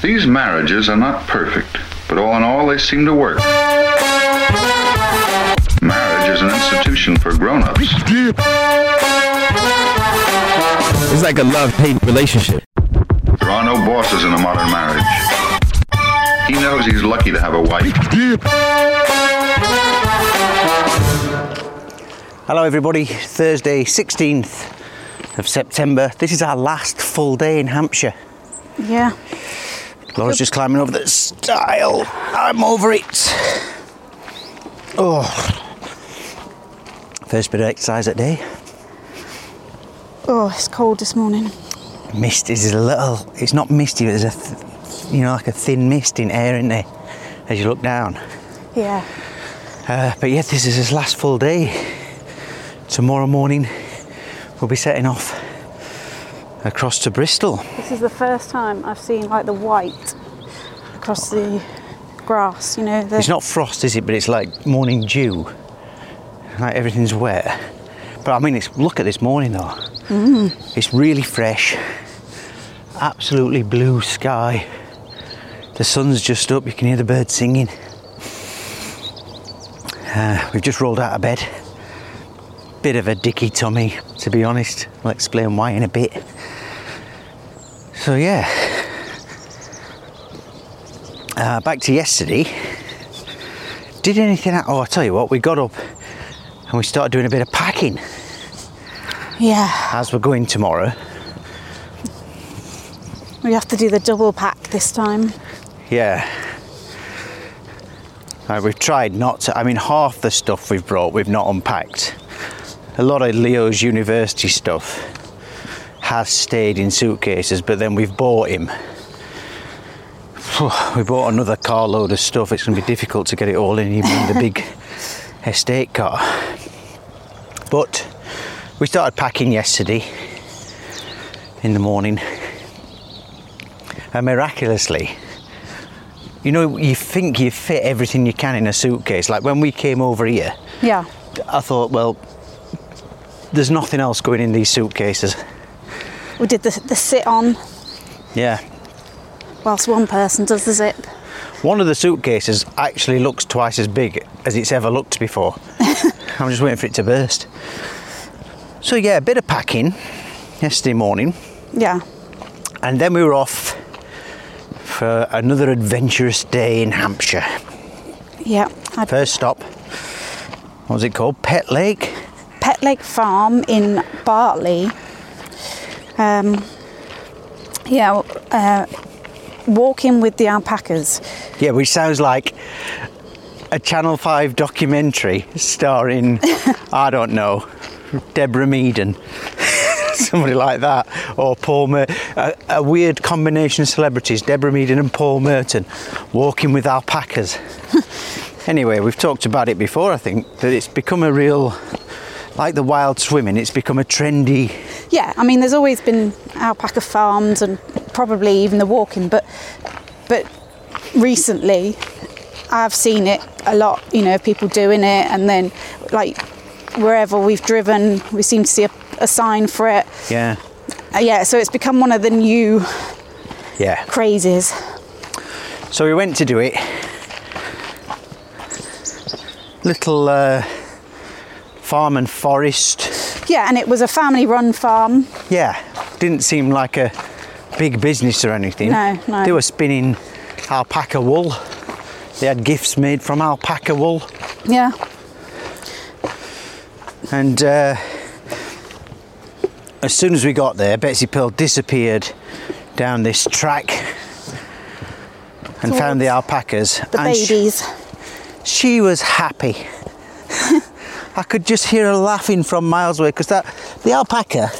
These marriages are not perfect, but all in all, they seem to work. Marriage is an institution for grown-ups. It's like a love-hate relationship. There are no bosses in a modern marriage. He knows he's lucky to have a wife. Hello, everybody. Thursday, 16th of September. This is our last full day in Hampshire. Yeah. Laura's just climbing over the stile. I'm over it. Oh. First bit of exercise at day. Oh, it's cold this morning. Mist is a little. It's not misty, but there's a, th- you know, like a thin mist in air, isn't there? As you look down. Yeah. Uh, but yeah, this is his last full day. Tomorrow morning, we'll be setting off across to Bristol. This is the first time I've seen like the white across the grass, you know. The, It's not frost, is it? But it's like morning dew. Like everything's wet. But I mean, it's look at this morning though. It's really fresh. Absolutely blue sky. The sun's just up. You can hear the birds singing. Uh, we've just rolled out of bed. Bit of a dicky tummy, to be honest. I'll explain why in a bit. So yeah. Uh, back to yesterday. Did anything? Oh, I tell you what. We got up and we started doing a bit of packing Yeah. as we're going tomorrow. We have to do the double pack this time. Yeah. Uh, we've tried not to. I mean, half the stuff we've brought, we've not unpacked. A lot of Leo's university stuff has stayed in suitcases, but then we've bought him. We bought another carload of stuff. It's going to be difficult to get it all in, even in the big estate car. But we started packing yesterday in the morning, and miraculously, you know, you think you fit everything you can in a suitcase. Like when we came over here, Yeah. I thought, well, there's nothing else going in these suitcases. We did the, the sit on Yeah. whilst one person does the zip. One of the suitcases actually looks twice as big as it's ever looked before. I'm just waiting for it to burst. So, yeah, a bit of packing yesterday morning, Yeah. and then we were off for another adventurous day in Hampshire. Yeah. Had First stop, what was it called? Pet Lake? Pet Lake Farm in Bartley. Um, Yeah, uh, walking with the alpacas. Yeah, which sounds like a Channel 5 documentary starring, I don't know, Deborah Meaden. Somebody like that, or Paul Mer- a, a weird combination of celebrities, Deborah Meaden and Paul Merton, walking with alpacas. anyway, we've talked about it before, I think, that it's become a real, like the wild swimming, it's become a trendy. Yeah, I mean, there's always been alpaca farms and probably even the walking, but but recently I've seen it a lot. You know, people doing it, and then like wherever we've driven, we seem to see a, a sign for it. Yeah, Uh, yeah, so it's become one of the new yeah. crazes. So we went to do it. Little uh, farm and forest. Yeah, and it was a family-run farm. Yeah, didn't seem like a big business or anything. No, no. They were spinning alpaca wool. They had gifts made from alpaca wool, Yeah, and uh, as soon as we got there, Betsy Pearl disappeared down this track and found the alpacas. the and she- babies. she was happy. I could just hear her laughing from miles away because that the alpaca.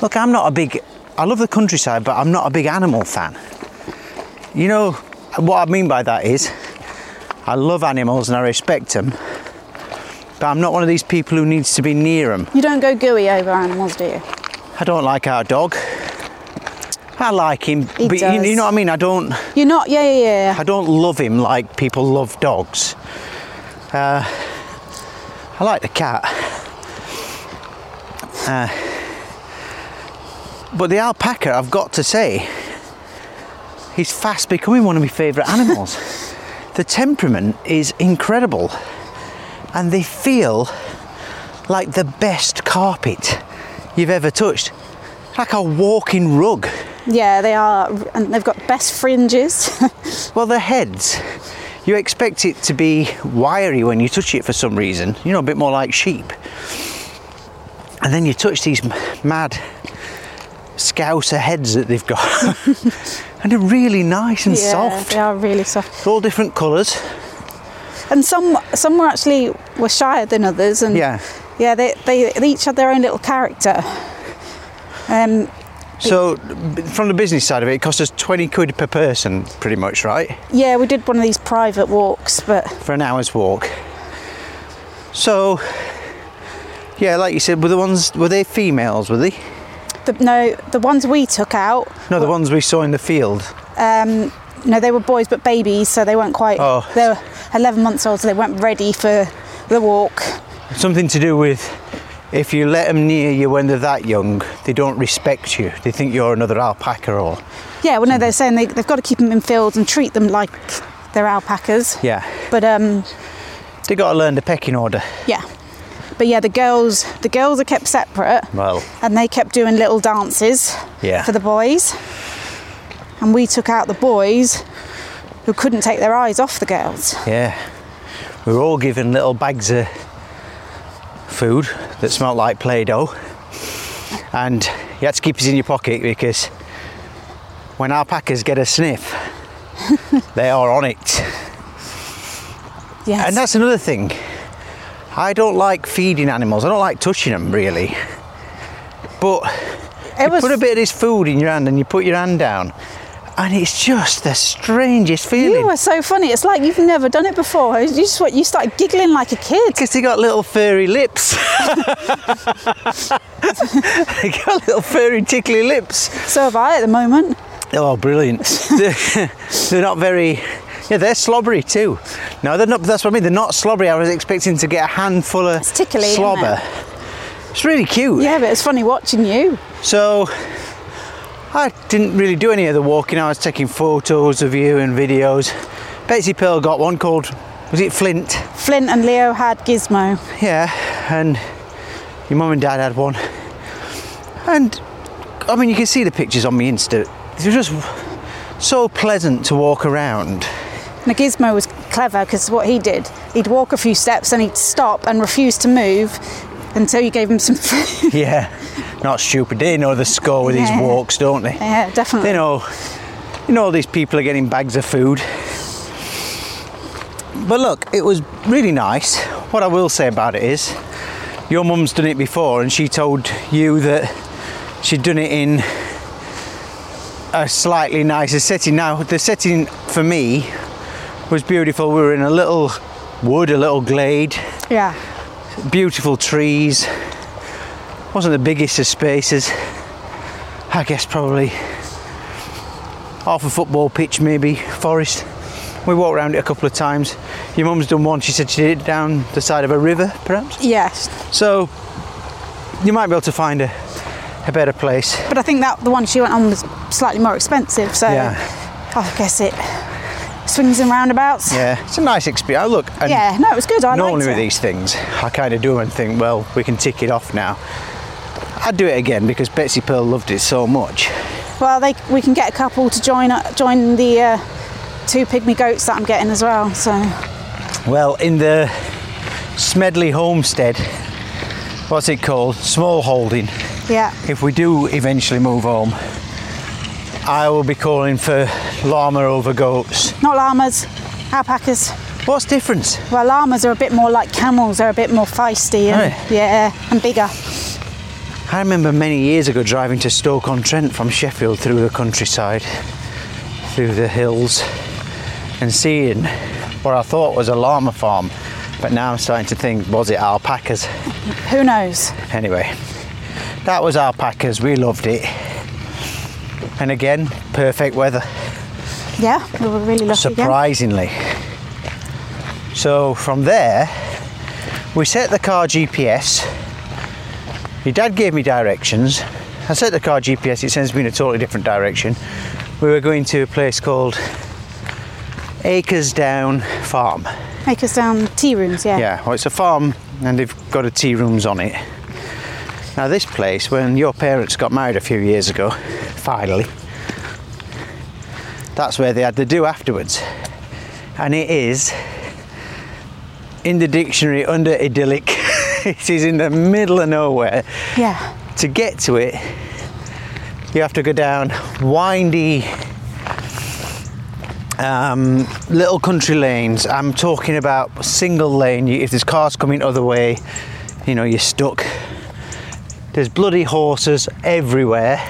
Look, I'm not a big. I love the countryside, but I'm not a big animal fan. You know what I mean by that is, I love animals and I respect them, but I'm not one of these people who needs to be near them. You don't go gooey over animals, do you? I don't like our dog. I like him, He but you, you know what I mean. I don't. You're not. Yeah, yeah, yeah. I don't love him like people love dogs. Uh, I like the cat. Uh, but the alpaca, I've got to say, he's fast becoming one of my favourite animals. the temperament is incredible, and they feel like the best carpet you've ever touched. Like a walking rug. Yeah, they are, and they've got best fringes. Well, the heads, you expect it to be wiry when you touch it for some reason, you know, a bit more like sheep. And then you touch these mad scouser heads that they've got, and they're really nice and yeah, soft. they are really soft. All different colours. And some, some were actually were shyer than others, and Yeah. yeah, they, they, they each had their own little character. Um, So, from the business side of it, it cost us 20 quid per person, pretty much, right? yeah, we did one of these private walks, but For an hour's walk. So, yeah, like you said, were the ones, were they females, were they? the, no, the ones we took out, No, the ones we saw in the field. um, no, they were boys but babies, so they weren't quite. Oh. They were 11 months old, so they weren't ready for the walk. Something to do with if you let them near you when they're that young, they don't respect you. They think you're another alpaca or. Yeah, well, no, they're saying they, they've got to keep them in fields and treat them like they're alpacas. Yeah. But um, They got to learn the pecking order. yeah, but yeah, the girls the girls are kept separate, Well, and they kept doing little dances Yeah. for the boys, and we took out the boys who couldn't take their eyes off the girls. yeah. We were all given little bags of food that smelt like Play Doh. And you had to keep it in your pocket because when alpacas get a sniff, they are on it. Yes, And that's another thing. I don't like feeding animals. I don't like touching them really. But it you was. put a bit of this food in your hand and you put your hand down, and it's just the strangest feeling. you were so funny. It's like you've never done it before. You just what you started giggling like a kid. Because they got little furry lips. they got little furry tickly lips. So have I at the moment. Oh, brilliant. they're, not very. Yeah, they're slobbery too. No, they're not. That's what I mean. They're not slobbery. I was expecting to get a handful of It's tickly, slobber. it? It's really cute. Yeah, but it's funny watching you. So I didn't really do any of the walking. I was taking photos of you and videos. Betsy Pearl got one called was it Flint? Flint and Leo had Gizmo. Yeah, and your mum and dad had one. And I mean, you can see the pictures on my Insta. It was just so pleasant to walk around. And Gizmo was clever because what he did, he'd walk a few steps and he'd stop and refuse to move until you gave him some food. Yeah, not stupid. They know the score with Yeah. these walks, don't they? Yeah, definitely. They know, you know, all these people are getting bags of food. But look, it was really nice. What I will say about it is, your mum's done it before, and she told you that she'd done it in a slightly nicer setting. Now, the setting for me was beautiful. We were in a little wood, a little glade, Yeah. beautiful trees. Wasn't the biggest of spaces. I guess probably half a football pitch, maybe forest. We walked around it a couple of times. Your mum's done one. She said she did it down the side of a river, perhaps. Yes. So you might be able to find a, a better place. But I think that the one she went on was slightly more expensive, so Yeah. I guess it swings and roundabouts. Yeah, it's a nice experience. Oh, look, and Yeah, no, it was good. I normally with it. these things, I kind of do and think, well, we can tick it off now. I'd do it again because Betsy Pearl loved it so much. Well, they we can get a couple to join uh, join the uh, two pygmy goats that I'm getting as well. So Well, in the Smedley homestead, what's it called? Small holding. yeah, If we do eventually move home, I will be calling for llama over goats. not llamas, alpacas. What's the difference? Well, llamas are a bit more like camels. They're a bit more feisty and Right. yeah, and bigger. I remember many years ago driving to Stoke-on-Trent from Sheffield through the countryside, through the hills, and seeing what I thought was a llama farm. But now I'm starting to think, was it alpacas? Who knows? Anyway, that was alpacas. We loved it. And again, perfect weather, Yeah, we were really lucky. again. surprisingly. So from there, we set the car GPS. Your dad gave me directions. I set the car GPS, it sends me in a totally different direction. We were going to a place called Acres Down Farm. Acres down tea rooms. Yeah. Yeah, well, it's a farm and they've got a tea rooms on it. Now, this place, when your parents got married a few years ago, finally, that's where they had the do afterwards. And it is in the dictionary under idyllic. it is in the middle of nowhere. Yeah. To get to it, you have to go down windy um, little country lanes. I'm talking about single lane. If there's cars coming other way, you know you're stuck. There's bloody horses everywhere.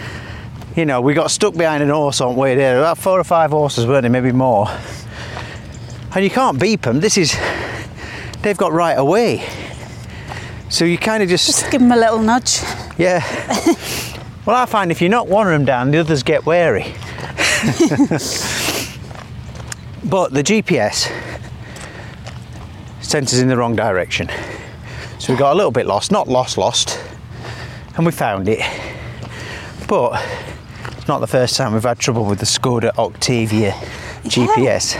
you know, we got stuck behind an horse on the way there. About four or five horses, weren't there? Maybe more. And you can't beep them. This is, they've got right away. So you kind of Just just give them a little nudge. yeah. well, I find if you knock one of them down, the others get wary. but the GPS sent us in the wrong direction. So we got a little bit lost, not lost, lost, and we found it. But it's not the first time we've had trouble with the Skoda Octavia GPS.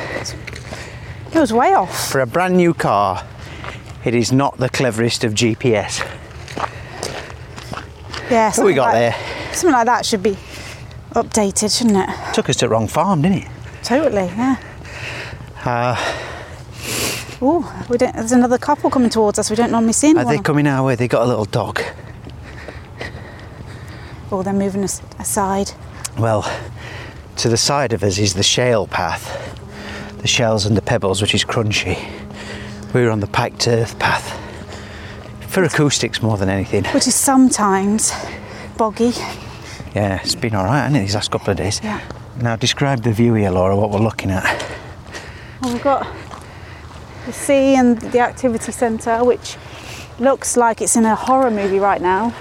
It was way off. For a brand new car, it is not the cleverest of GPS. Yeah. What we got like- there? Something like that should be updated, shouldn't it? Took us to the wrong farm, didn't it? Totally. Yeah. Uh, Oh, we don't. There's another couple coming towards us. We don't normally see them. Are they coming our way? They got a little dog. oh, they're moving us aside. Well, to the side of us is the shale path, the shells and the pebbles, which is crunchy. We were on the packed earth path. For acoustics more than anything. Which is sometimes boggy. Yeah, it's been all right, hasn't it, these last couple of days? Yeah. Now describe the view here, Laura, what we're looking at. Well, we've got the sea and the activity centre, which looks like it's in a horror movie right now.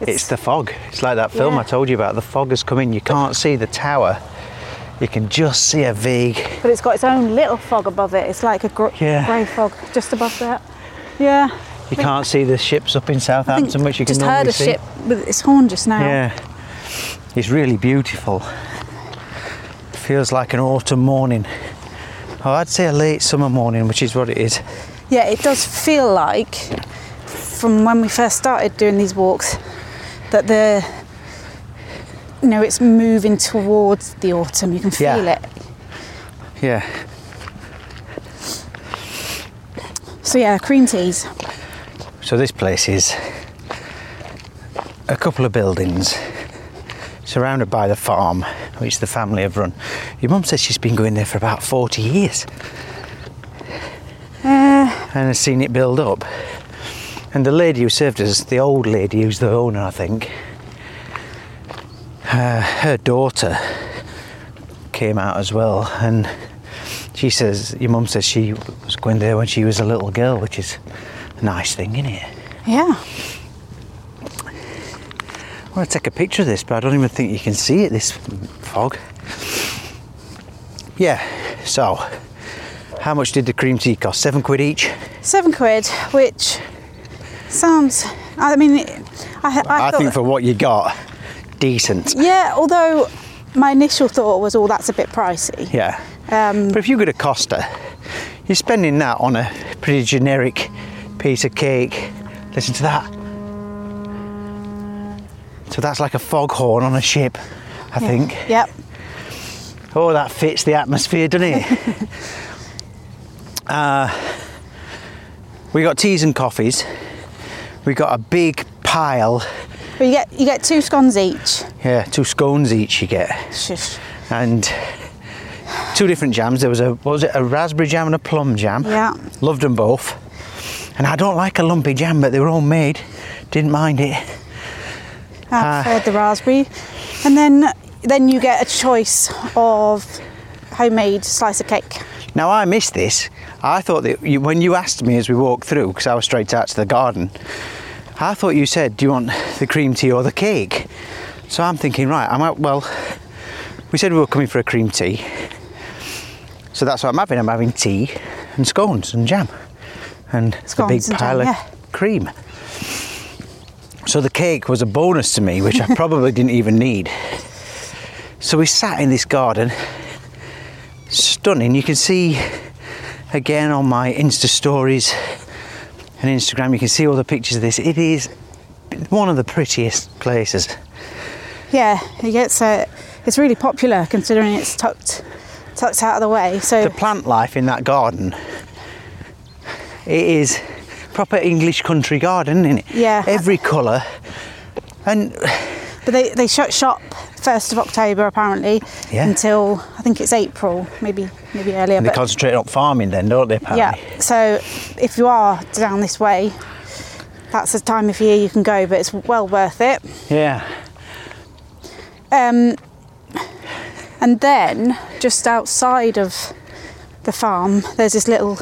It's the fog. It's like that film Yeah. I told you about. The fog has come in. You can't see the tower. You can just see a vague. but it's got its own little fog above it. It's like a gr- Yeah. grey fog just above that. Yeah. You can't see the ships up in Southampton, which you can normally see. just heard a see. ship with its horn just now. Yeah, it's really beautiful. Feels like an autumn morning. Oh, I'd say a late summer morning, which is what it is. Yeah, it does feel like from when we first started doing these walks that the you know it's moving towards the autumn. You can Yeah. feel it. Yeah, So yeah, cream teas. so this place is a couple of buildings surrounded by the farm, which the family have run. Your mum says she's been going there for about 40 years Uh, and has seen it build up. And the lady who served us, the old lady who's the owner, I think, uh, her daughter came out as well. And she says, your mum says she was going there when she was a little girl, which is a nice thing, isn't it? yeah. I want to take a picture of this, but I don't even think you can see it, this fog. Yeah, so how much did the cream tea cost? Seven quid each? Seven quid, which sounds. I mean, I, I, I, think for what you got, decent. yeah. Although my initial thought was, oh, that's a bit pricey. Yeah. Um, But if you go to Costa, you're spending that on a pretty generic piece of cake. Listen to that. So that's like a foghorn on a ship, I think. Yep. Oh, that fits the atmosphere, doesn't it? uh, we got teas and coffees. We got a big pile. But you get you get two scones each. Yeah, two scones each you get. Shush. And two different jams. There was a, was it, a raspberry jam and a plum jam. Yeah. Loved them both. And I don't like a lumpy jam, but they were all made. Didn't mind it. I Ah. preferred the raspberry, and then then you get a choice of homemade slice of cake. Now I missed this. I thought that you, when you asked me as we walked through, because I was straight out to the garden, I thought you said, "Do you want the cream tea or the cake?" So I'm thinking, right, I'm out. Well, we said we were coming for a cream tea, so that's what I'm having. I'm having tea and scones and jam, and a big pile jam, of yeah. cream. So the cake was a bonus to me, which I probably didn't even need. So we sat in this garden, stunning. You can see again on my Insta stories and Instagram, you can see all the pictures of this. It is one of the prettiest places. Yeah, it gets uh, it's really popular considering it's tucked tucked out of the way. So The plant life in that garden, it is proper English country garden, isn't it? Yeah. Every colour. And But they, they shut shop first of October apparently Yeah. until I think it's April, maybe maybe earlier. they but concentrate on farming then, don't they, yeah, so if you are down this way, that's the time of year you can go, but it's well worth it. Yeah. Um, and then just outside of the farm, there's this little.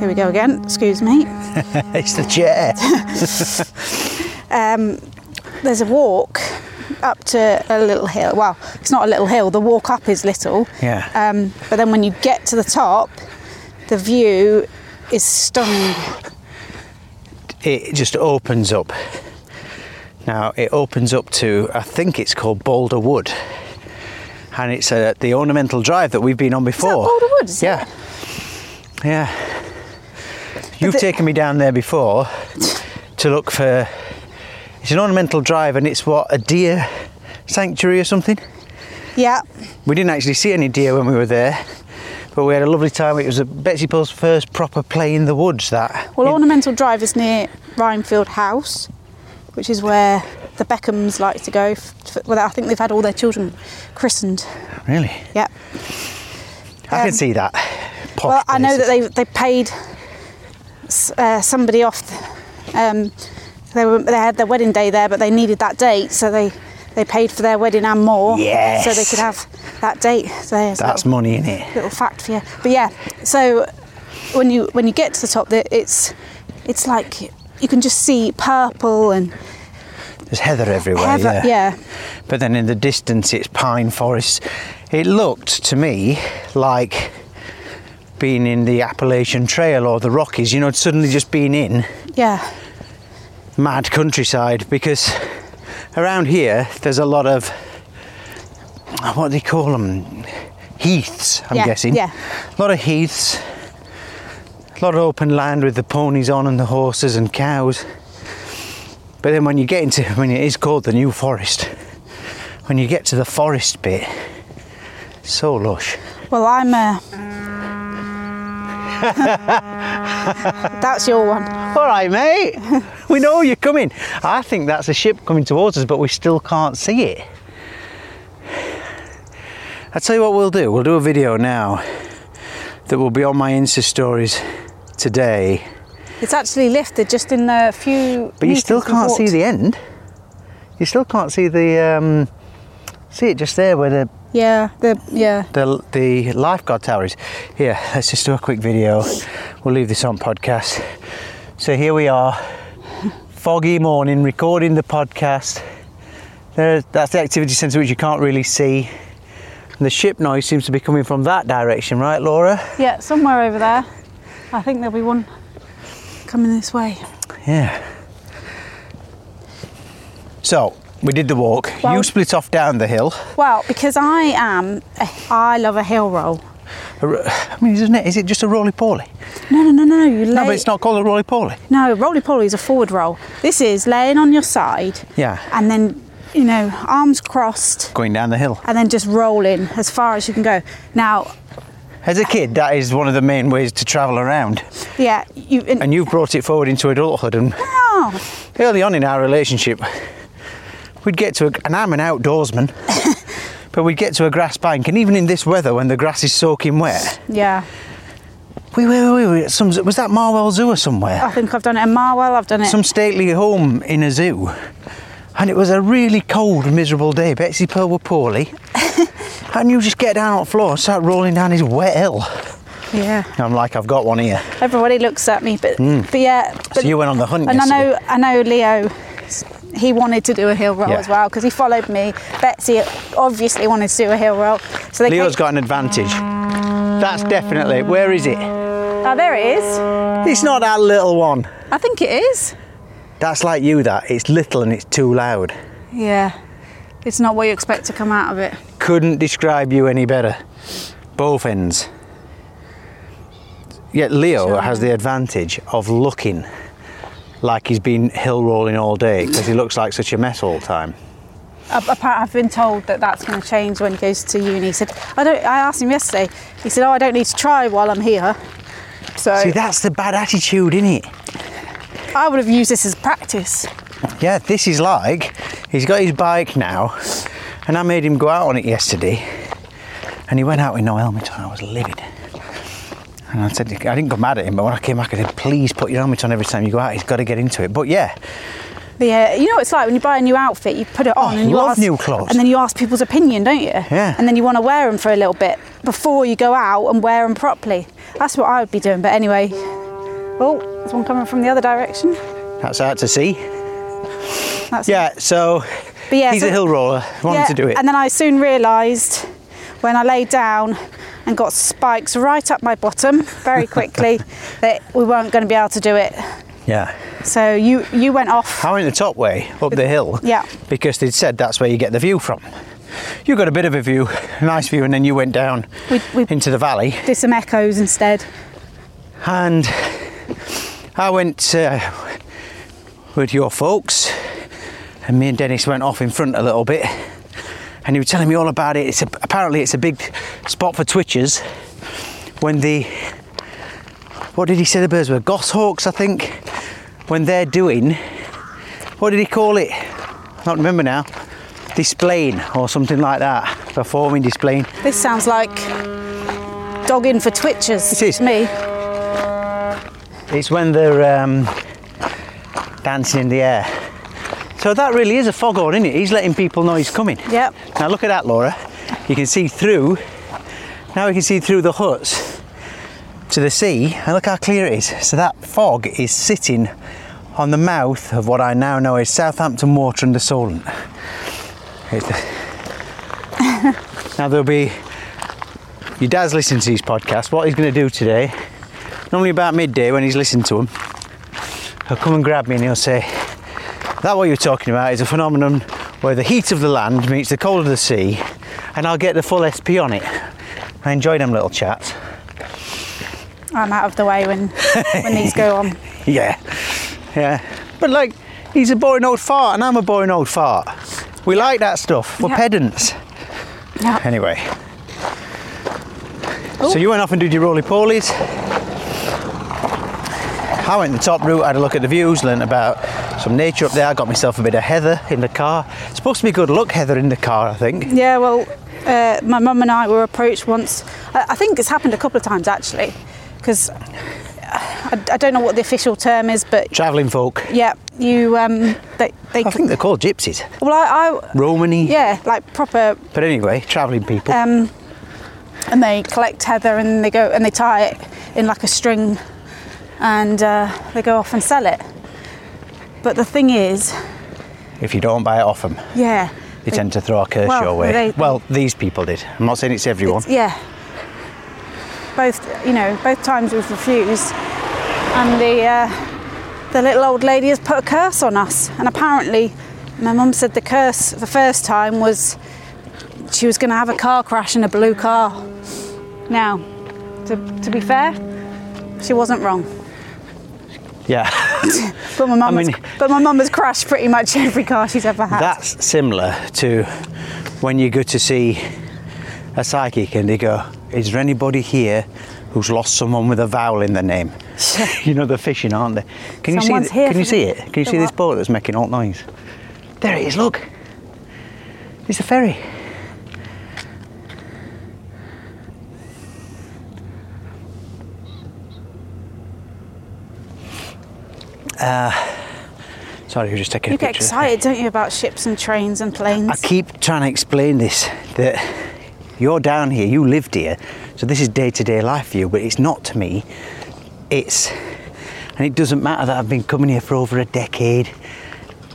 Here we go again. Excuse me. It's the chair. um, there's a walk up to a little hill. Well, it's not a little hill. The walk up is little. Yeah. Um, but then when you get to the top, the view is stunning. it just opens up. Now it opens up to, I think it's called Bolderwood, and it's uh, the ornamental drive that we've been on before. Boulder Wood, is it? yeah, yeah. You've the- taken me down there before to look for. It's an ornamental drive, and it's what a deer sanctuary or something. Yeah. We didn't actually see any deer when we were there, but we had a lovely time. It was a Betsy Pearl's first proper play in the woods. That Well, In- Ornamental Drive is near Rhinefield House, which is where the Beckhams like to go. Well, I think they've had all their children christened. really, Yeah. I can Um, see that. Posh Well, I know that they they paid uh, somebody off. Um, they were they had their wedding day there, but they needed that date, so they they paid for their wedding and more, so they could have that date. there. So That's money in it. little fact for you. But yeah, so when you when you get to the top, it's it's like you can just see purple and There's heather everywhere. heather. yeah. yeah. But then in the distance, it's pine forest. It looked to me like being in the Appalachian Trail or the Rockies. You know, suddenly just being in yeah. Mad countryside because around here there's a lot of what do they call them? Heaths. I'm Yeah, guessing. yeah. A lot of heaths. A lot of open land with the ponies on and the horses and cows. But then when you get into when it is called the New Forest, when you get to the forest bit, so lush. Well, I'm. Uh... That's your one. All right, mate. We know you're coming. I think that's a ship coming towards us, but we still can't see it. I'll tell you what we'll do. We'll do a video now that will be on my Insta stories today. It's actually lifted just in the few. But you still can't see the end. You still can't see the um, see it just there where the Yeah, the yeah. the the lifeguard tower is. Here, let's just do a quick video. We'll leave this on podcast. So here we are, foggy morning, recording the podcast. There, that's the activity centre which you can't really see. And the ship noise seems to be coming from that direction, right, Laura? Yeah, somewhere over there. I think there'll be one coming this way. Yeah. So we did the walk. Well- you split off down the hill. Well, because I am, a, I love a hill roll. I mean, isn't it? Is it just a roly poly? No, no, no, no. You lay. No, but it's not called a roly poly. No, roly poly is a forward roll. This is laying on your side. Yeah. And then, you know, arms crossed, Going down the hill. and then just rolling as far as you can go. Now, As a kid, that is one of the main ways to travel around. yeah, you. And, And you've brought it forward into adulthood. And oh, early on in our relationship, we'd get to, a, and I'm an outdoorsman, but we'd get to a grass bank, and even in this weather when the grass is soaking wet, yeah. we were, we were at some, was that Marwell Zoo or somewhere? I think I've done it in Marwell. I've done it. Some stately home in a zoo. And it was a really cold, miserable day. Betsy Pearl were poorly. and you just get down on the floor and start rolling down his wet hill. yeah. I'm like, I've got one here. Everybody looks at me, but hmm. but yeah. But. So you went on the hunt And I know, I know, Leo. He wanted to do a hill roll Yeah. as well because he followed me. Betsy obviously wanted to do a hill roll, so they. Leo's came- got an advantage. That's definitely. Where is it? Oh, there it is. It's not that little one. I think it is. That's like you, that. It's little and it's too loud. Yeah. It's not what you expect to come out of it. Couldn't describe you any better. Both ends. Yet Leo Sure. has the advantage of looking like he's been hill rolling all day because he looks like such a mess all the time. I've been told that that's going to change when he goes to uni. He said, I don't. I asked him yesterday. He said, "Oh, I don't need to try while I'm here." So See, that's the bad attitude, isn't it? I would have used this as practice. Yeah, this is like he's got his bike now, and I made him go out on it yesterday, and he went out with no helmet on. I was livid. And I said, I didn't go mad at him, but when I came back, I said, please put your helmet on every time you go out. He's got to get into it. But yeah, yeah, you know what it's like when you buy a new outfit, you put it oh, on Oh, and you love ask, new clothes. and then you ask people's opinion, don't you? Yeah. And then you want to wear them for a little bit before you go out and wear them properly. That's what I would be doing. But anyway, oh, there's one coming from the other direction. that's out to sea. That's Yeah, so But yeah, he's so- a hill roller. Wanted Yeah, to do it. And then I soon realised when I laid down and got spikes right up my bottom very quickly that we weren't going to be able to do it. yeah. So you you went off. I went the top way up the hill. Yeah. Because they'd said that's where you get the view from. You got a bit of a view, a nice view, and then you went down We- we- into the valley. Did some echoes instead. and I went uh, with your folks, and me and Dennis went off in front a little bit, and he was telling me all about it. It's a, apparently it's a big spot for twitchers when the what did he say the birds were goshawks, I think, when they're doing what did he call it? I don't remember now. Displaying or something like that, performing, displaying. This sounds like dogging for twitchers It is. to me. It's when they're um, dancing in the air. So that really is a foghorn, isn't it? He's letting people know he's coming. Yep. Now look at that, Laura. You can see through. Now we can see through the huts to the sea, and look how clear it is. So that fog is sitting on the mouth of what I now know is Southampton Water and the Solent. The- now there'll be your dad's listening to these podcasts. What he's going to do today, normally about midday when he's listened to them, he'll come and grab me and he'll say, that what you're talking about is a phenomenon where the heat of the land meets the cold of the sea, and I'll get the full SP on it. I enjoy them little chats. I'm out of the way when when these go on. Yeah, yeah. But like, he's a boring old fart, and I'm a boring old fart. We like that stuff. We're Yeah. pedants. Yeah. Anyway. Oh. So you went off and did your roly polies. I went the top route, had a look at the views, learnt about some nature up there. I got myself a bit of heather in the car. It's supposed to be good luck, heather in the car, I think. Yeah, well, uh, my mum and I were approached once. I, think it's happened a couple of times actually, because I, I don't know what the official term is, but Travelling folk. yeah, you um, they they I think they're called gypsies. well, I, I Romany. yeah, like proper But anyway, travelling people. um, and they collect heather and they go and they tie it in like a string and uh, they go off and sell it. But the thing is, if you don't buy it off them, yeah, they tend to throw a curse well, your way. they- well, these people did. I'm not saying it's everyone. It's- yeah. Both, you know, both times we've refused, and the uh, the little old lady has put a curse on us. And apparently, my mum said the curse the first time was she was going to have a car crash in a blue car. Now, to, to be fair, she wasn't wrong. Yeah. But my mum, mean- has, but my mum has crashed pretty much every car she's ever had. That's similar to when you go to see a psychic and they go, Is there anybody here who's lost someone with a vowel in their name? you know, they're fishing, aren't they? Can you see Someone's th- Can you see it? Can you see this boat that's making all noise? There it is, look. It's a ferry. Uh, sorry, we're just taking a.. you get excited, don't you, about ships and trains and planes? I keep trying to explain this that you're down here, you lived here, so this is day to day life for you, but it's not to me. It's, and it doesn't matter that I've been coming here for over a decade.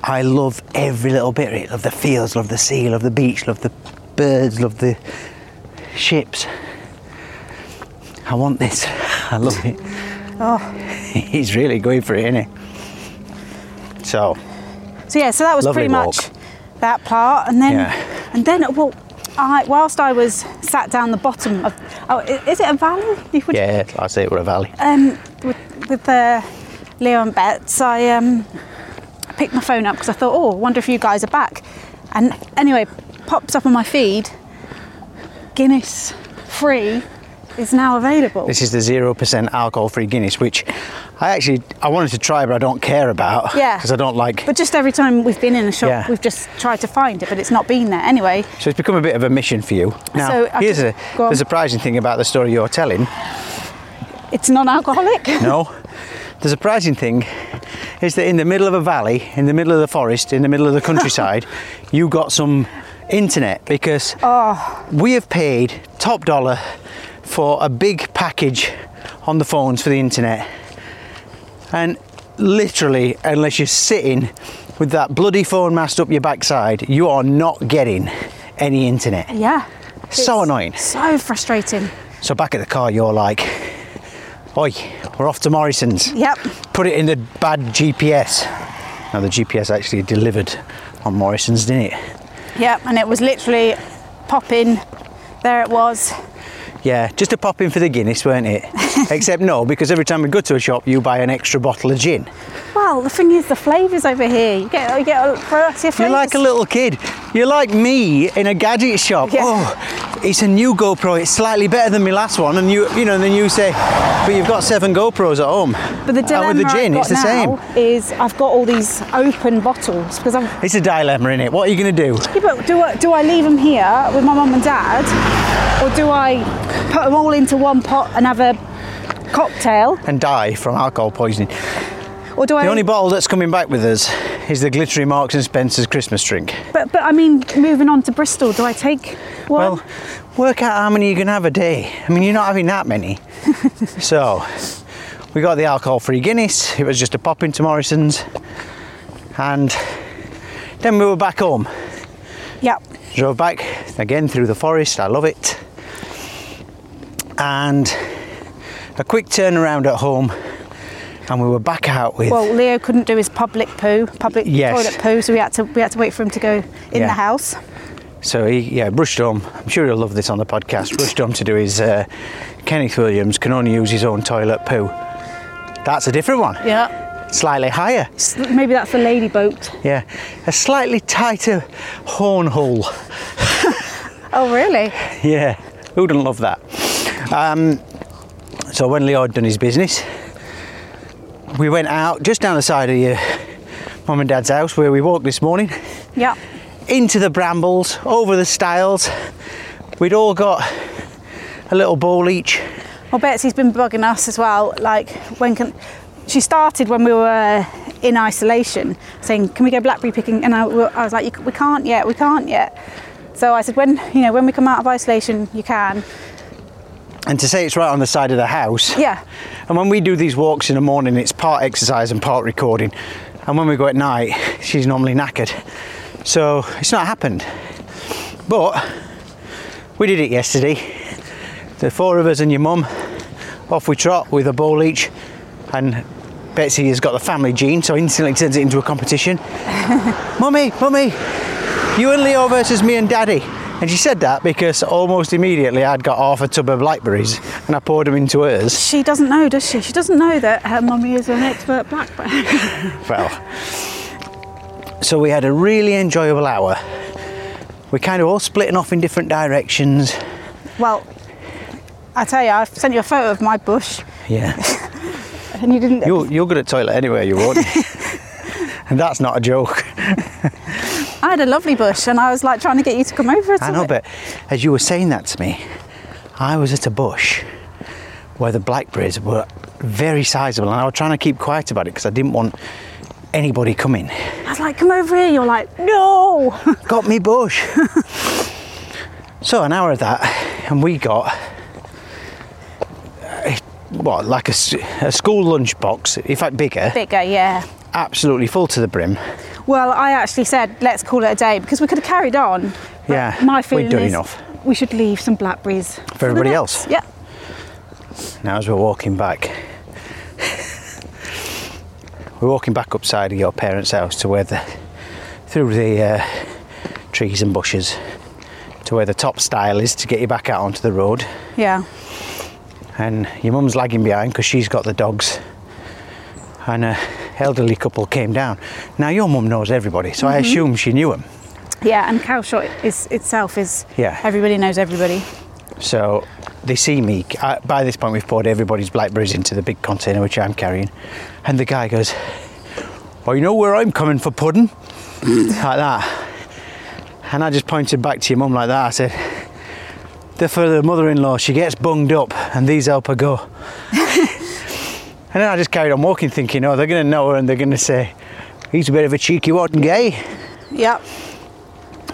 I love every little bit of it. Love the fields, love the sea, love the beach, love the birds, love the ships. I want this. I love it. Oh. He's really going for it, isn't he? So, So yeah, so that was pretty walk. much that part, and then Yeah. and then well, I whilst I was sat down the bottom of oh, is it a valley? Would- yeah, I say we're a valley. Um, with with uh, Leo and Bets, I um picked my phone up because I thought, oh, I wonder if you guys are back. And anyway, pops up on my feed. Guinness free is now available. This is the zero percent alcohol-free Guinness, which I actually I wanted to try, but I don't care about. Yeah. Because I don't like. but just every time we've been in a shop, Yeah. we've just tried to find it, but it's not been there. Anyway, so it's become a bit of a mission for you. Now, So here's a, the surprising thing about the story you're telling. it's non-alcoholic. No, the surprising thing is that in the middle of a valley, in the middle of the forest, in the middle of the countryside, you got some internet because Oh. we have paid top dollar for a big package on the phones for the internet. And literally, unless you're sitting with that bloody phone masked up your backside, you are not getting any internet. Yeah. So annoying. So frustrating. So back at the car, you're like, Oi, we're off to Morrison's. Yep. Put it in the bad GPS. Now the GPS actually delivered on Morrison's, didn't it? Yep. And it was literally popping. There it was. Yeah, just a pop in for the Guinness, weren't it? Except no, because every time we go to a shop, you buy an extra bottle of gin. Well, the thing is, the flavours over here. You get, you get a variety of flavours. You're like a little kid. You're like me in a gadget shop. Yeah. Oh, it's a new GoPro. It's slightly better than my last one, and you, you know, and then you say, but you've got seven GoPros at home. But the dilemma and with the gin, it's the same. is I've got all these open bottles because I'm. It's a dilemma, in it. What are you going to do? Yeah, but do I, do I leave them here with my mum and dad, or do I put them all into one pot and have a cocktail, And die from alcohol poisoning. or do I? The only bottle that's coming back with us is the glittery Marks and Spencer's Christmas drink. but but I mean, moving on to Bristol, do I take one? Well, work out how many you can have a day. I mean, you're not having that many. so, we got the alcohol-free Guinness. It was just a pop into Morrison's, and then we were back home. Yep. Drove back again through the forest. I love it. And a quick turnaround at home, and we were back out with. Well, Leo couldn't do his public poo, public Yes. toilet poo, so we had to we had to wait for him to go in Yeah. the house. So he, yeah, brushed home. I'm sure he'll love this on the podcast. Brushed home to do his uh, Kenneth Williams can only use his own toilet poo. That's a different one. Yeah. Slightly higher. Maybe that's the lady boat. Yeah. A slightly tighter horn hole. Oh, really? Yeah. Who doesn't love that? Um, so when Leo had done his business, we went out just down the side of your mum and dad's house where we walked this morning, Yeah. into the brambles, over the stiles. We'd all got a little ball each. Well, Betsy's been bugging us as well. Like, when can. She started when we were in isolation, saying, "Can we go blackberry picking?" And I, I was like, "We can't yet. We can't yet." So I said, "When you know, when we come out of isolation, you can." And to say it's right on the side of the house. Yeah. And when we do these walks in the morning, it's part exercise and part recording. And when we go at night, she's normally knackered. So it's not happened. But we did it yesterday. The four of us and your mum, off we trot with a bowl each. And Betsy has got the family gene, so instantly turns it into a competition. mummy, mummy, you and Leo versus me and Daddy. And she said that because almost immediately I'd got half a tub of blackberries and I poured them into hers. She doesn't know, does she? She doesn't know that her mummy is an expert blackberry. Well, so we had a really enjoyable hour. We kind of all splitting off in different directions. well, I tell you, I've sent you a photo of my bush, Yeah. and you didn't. You're, you're good at toilet anyway, you won't. and that's not a joke. I had a lovely bush, and I was like trying to get you to come over. To I know, it. but as you were saying that to me, I was at a bush where the blackberries were very sizable, and I was trying to keep quiet about it because I didn't want anybody coming. I was like, "Come over here." You're like, "No." got me bush. so an hour of that, and we got what, like a school lunch box, in fact bigger, Bigger, yeah. absolutely full to the brim. Well, I actually said let's call it a day because we could have carried on. Yeah, my feeling feeling done is enough. We should leave some blackberries For everybody else? Yeah. Now as we're walking back, we're walking back upside of your parents' house to where the through the uh, trees and bushes to where the top stile is to get you back out onto the road. Yeah. and your mum's lagging behind because she's got the dogs and a elderly couple came down. Now your mum knows everybody so i mm-hmm. assume she knew him Yeah, and Calshot is itself is Yeah. Everybody knows everybody. so they see me I, by this point we've poured everybody's blackberries into the big container which i'm carrying and the guy goes well you know where i'm coming for pudding? Like that. And i just pointed back to your mum like that. I said the for the mother-in-law she gets bunged up and these help her go and then i just carried on walking thinking oh they're going to know her and they're going to say he's a bit of a cheeky one gay Yep.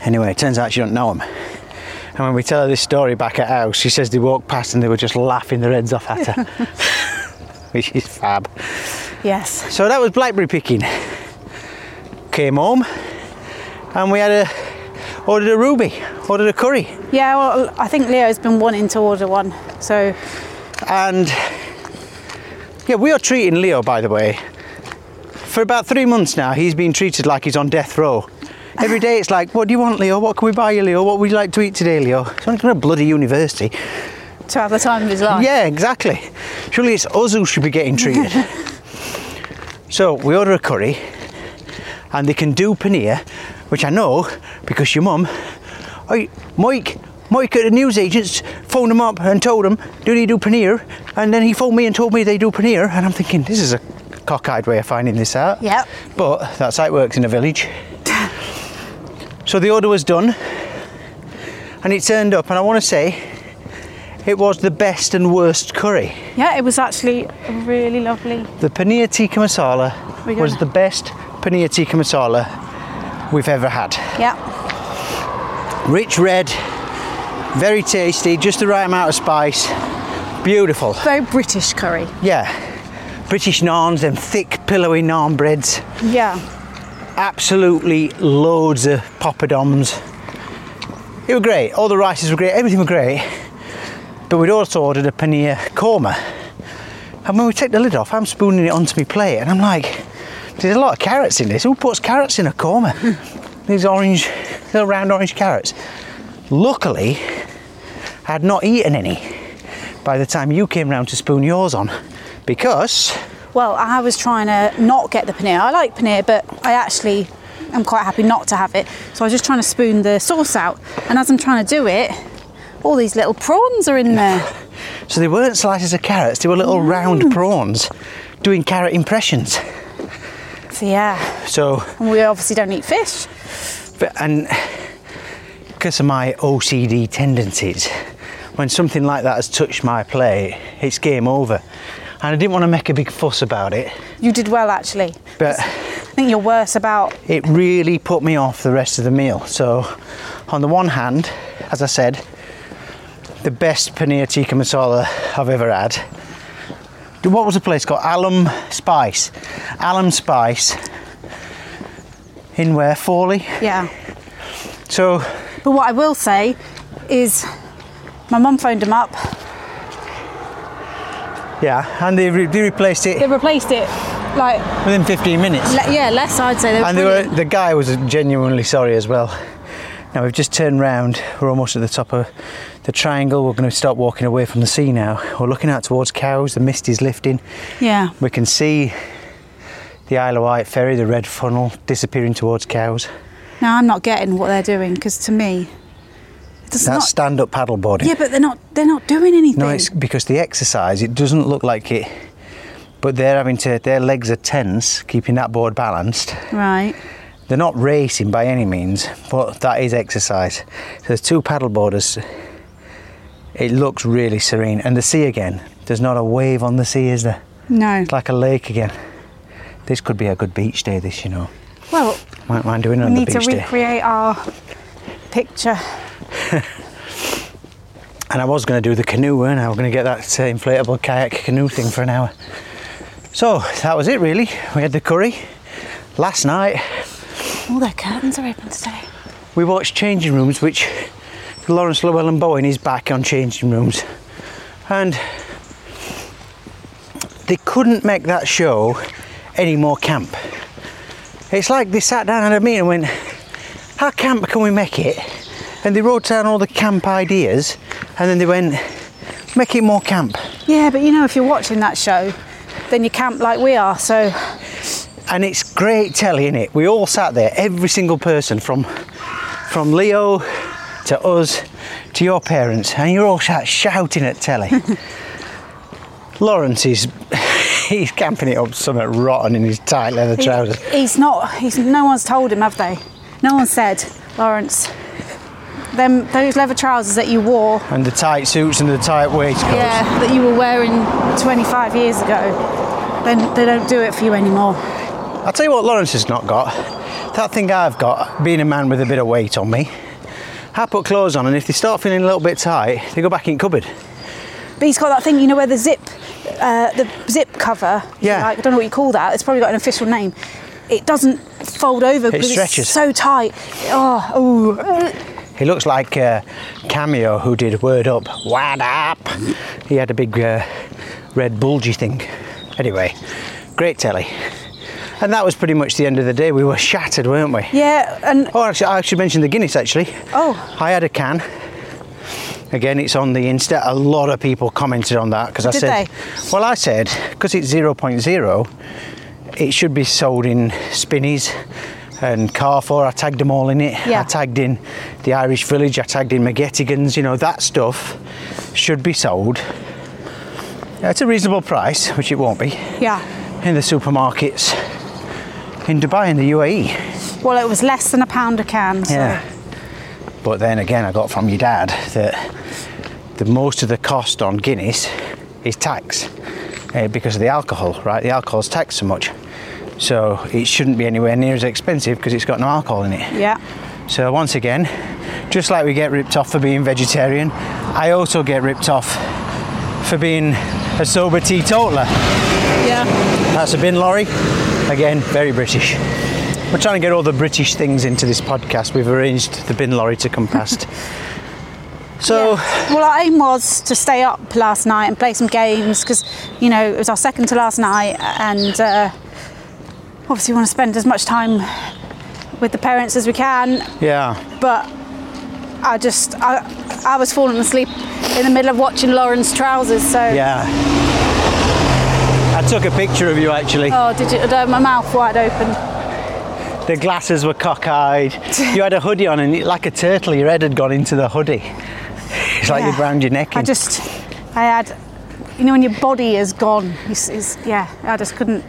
Anyway, it turns out she don't know him. And when we tell her this story back at house, she says they walked past and they were just laughing their heads off at her. Which is fab. Yes. So that was blackberry picking. Came home and we had a ordered a ruby, ordered a curry. Yeah. Well, I think Leo's been wanting to order one, so And yeah, we are treating Leo by the way. For about three months now, he's been treated like he's on death row. Every day it's like, what do you want, Leo? What can we buy you, Leo? What would you like to eat today, Leo? He's only going to bloody university. to have the time of his life. Yeah, exactly. Surely it's us who should be getting treated. so we order a curry, and they can do paneer, which I know because your mum, I, Mike, Mike at the newsagents phoned him up and told him, do they do paneer? And then he phoned me and told me they do paneer, and I'm thinking this is a cockeyed way of finding this out. Yep. But that's how it works in a village. so the order was done, and it turned up, and I want to say it was the best and worst curry. Yeah, it was actually really lovely. The paneer tikka masala was the best paneer tikka masala we've ever had. Yeah. Rich red, very tasty, just the right amount of spice. Beautiful. Very British curry. Yeah. British naans, them thick, pillowy naan breads. Yeah. Absolutely loads of poppadoms. It was great. All the rices were great. Everything was great. But we'd also ordered a paneer korma. And when we take the lid off, I'm spooning it onto my plate, and I'm like, "There's a lot of carrots in this. Who puts carrots in a korma? These orange, little round orange carrots." Luckily, had not eaten any by the time you came round to spoon yours on, because Well, I was trying to not get the paneer. I like paneer, but I actually am quite happy not to have it. So I was just trying to spoon the sauce out. And as I'm trying to do it, all these little prawns are in there. So they weren't slices of carrots, they were little round prawns. doing carrot impressions. So yeah, So, and we obviously don't eat fish. but, and because of my OCD tendencies, when something like that has touched my plate, it's game over. And I didn't want to make a big fuss about it, You did well actually. but I think you're worse about it really put me off the rest of the meal. So, on the one hand, as I said, the best paneer tikka masala I've ever had. What was the place called? Alum Spice. Alum Spice. In where? Fawley. yeah. So, But what I will say is, my mum phoned them up. yeah, and they, re- they replaced it. They replaced it like within 15 minutes. le- yeah, less I'd say. They were and they were, the guy was genuinely sorry as well. Now we've just turned round, we're almost at the top of the triangle, we're going to start walking away from the sea now. We're looking out towards Cowes, the mist is lifting. yeah. We can see the Isle of Wight ferry, the red funnel, disappearing towards Cowes. Now I'm not getting what they're doing because to me, That's not. stand up paddleboarding. Yeah, but they're not. They're not doing anything. No, it's because the exercise, it doesn't look like it, but they're having to, their legs are tense, keeping that board balanced. right. They're not racing by any means, but that is exercise. So there's two paddleboarders. It looks really serene. And the sea again, there's not a wave on the sea, is there? No. It's like a lake again. This could be a good beach day, this, you know. Well, Might mind doing it we on the need to beach day. recreate our picture. And I was going to do the canoe, and I was going to get that uh, inflatable kayak canoe thing for an hour. So that was it, really. We had the curry. Last night, All their curtains are open today. we watched Changing Rooms, which Laurence Llewelyn-Bowen is back on Changing Rooms. And they couldn't make that show any more camp. It's like they sat down at a meeting and went, How camp can we make it? And they wrote down all the camp ideas and then they went, Make it more camp. Yeah, but you know, if you're watching that show, then you camp like we are. So and it's great telly in it. We all sat there, every single person from from Leo to us to your parents, and you're all sat shouting at telly. Laurence is he's camping it up something rotten in his tight leather he- trousers. he's not. He's no one's told him, have they? No one said, Laurence. Them those leather trousers that you wore, And the tight suits and the tight waistcoats. yeah, that you were wearing 25 years ago, then they don't do it for you anymore. I'll tell you what Laurence has not got. That thing I've got, being a man with a bit of weight on me. I put clothes on and if they start feeling a little bit tight, they go back in cupboard. But he's got that thing, you know, where the zip, uh, the zip cover. Yeah. like, I don't know what you call that. It's probably got an official name. It doesn't fold over because stretches. it's so tight. Oh, oh. He looks like uh, Cameo who did Word Up. What Up! He had a big uh, red bulgy thing. Anyway, great telly. And that was pretty much the end of the day. We were shattered, weren't we? Yeah, and Oh, actually, I should mention the Guinness actually. Oh. I had a can. Again, it's on the Insta. A lot of people commented on that because I Did said, they? well, I said, because it's 0.0, it should be sold in Spinneys and Carrefour. I tagged them all in it. Yeah. I tagged in the Irish Village. I tagged in McGettigans. You know, that stuff should be sold at a reasonable price, which it won't be, yeah. in the supermarkets in Dubai in the UAE. Well, it was less than a pound a can. So. Yeah. But then again, I got from your dad that the most of the cost on Guinness is tax uh, because of the alcohol, right? The alcohol's taxed so much. So it shouldn't be anywhere near as expensive because it's got no alcohol in it. Yeah. So once again, just like we get ripped off for being vegetarian, I also get ripped off for being a sober teetotaler. Yeah. That's a bin lorry. Again, very British. We're trying to get all the British things into this podcast. We've arranged the bin lorry to come past. So, Well, our aim was to stay up last night and play some games because, you know, it was our second to last night, and uh, obviously we want to spend as much time with the parents as we can. yeah, But I just, I, I was falling asleep in the middle of watching Lauren's trousers. So, yeah. I took a picture of you actually. oh, did you? uh, My mouth wide open. The glasses were cockeyed. You had a hoodie on, and like a turtle, your head had gone into the hoodie. It's like Yeah. you'd round your neck. I just, I had you know, when your body is gone. It's, it's, yeah, I just couldn't.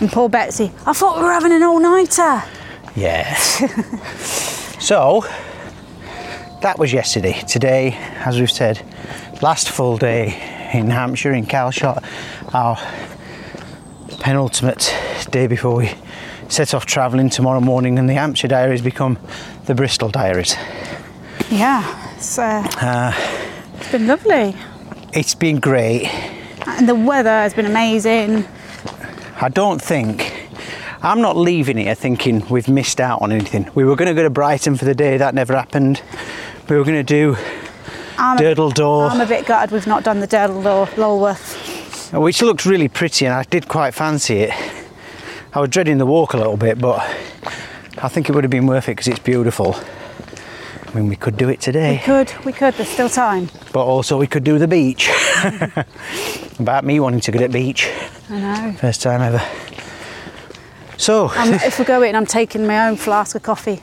And poor Betsy, I thought we were having an all nighter. Yeah. so, that was yesterday. Today, as we've said, last full day in Hampshire, in Calshot, our penultimate day before we set off travelling tomorrow morning, and the Hampshire diaries become the Bristol diaries. Yeah, it's, uh, it's been lovely. It's been great. And the weather has been amazing. I don't think I'm not leaving here thinking we've missed out on anything. We were going to go to Brighton for the day, that never happened. We were going to do I'm Door, I'm a bit gutted we've not done the Durdle Door, Lulworth. which looked really pretty, and I did quite fancy it. I was dreading the walk a little bit, but I think it would have been worth it because it's beautiful. I mean, we could do it today. We could, we could, there's still time. but also we could do the beach. About me wanting to go to the beach, I know. first time ever. So, Um, if we go in, I'm taking my own flask of coffee.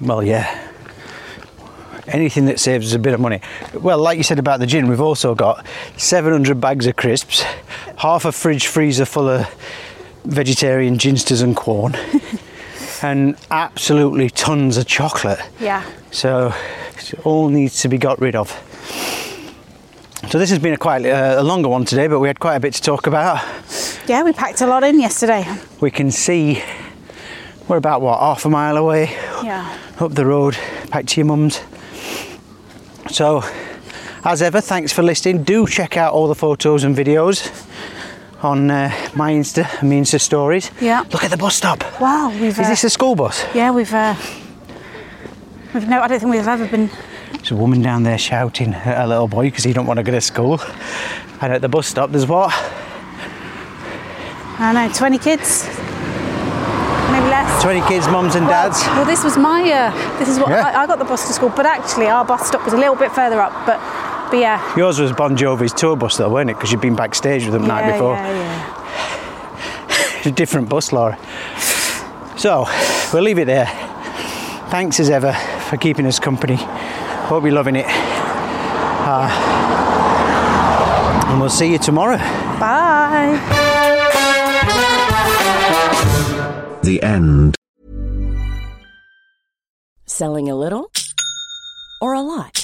Well, yeah. Anything that saves us a bit of money. Well, like you said about the gin, we've also got 700 bags of crisps, half a fridge freezer full of vegetarian ginsters and corn, and absolutely tons of chocolate. Yeah. So it all needs to be got rid of. So this has been a quite uh, a longer one today, but we had quite a bit to talk about. Yeah, we packed a lot in yesterday. We can see we're about what half a mile away Yeah. up the road back to your mum's. So, as ever, thanks for listening. Do check out all the photos and videos on uh, my Insta my Insta stories. Yeah. Look at the bus stop. Wow, we've. Is uh, this a school bus? Yeah, we've. Uh, we've no. I don't think we've ever been. There's a woman down there shouting at a little boy because he don't want to go to school. And at the bus stop, there's what? I don't know, 20 kids, maybe less. 20 kids, mums and Well, dads. Well, this was my. Uh, this is what Yeah. I, I got the bus to school, but actually our bus stop was a little bit further up. But, but yeah. Yours was Bon Jovi's tour bus, though, weren't it? Because you'd been backstage with them the night yeah, before. Yeah, yeah. a different bus, Laura. So, we'll leave it there. Thanks as ever for keeping us company. Hope you're loving it. Uh, and we'll see you tomorrow. Bye. The end. Selling a little or a lot?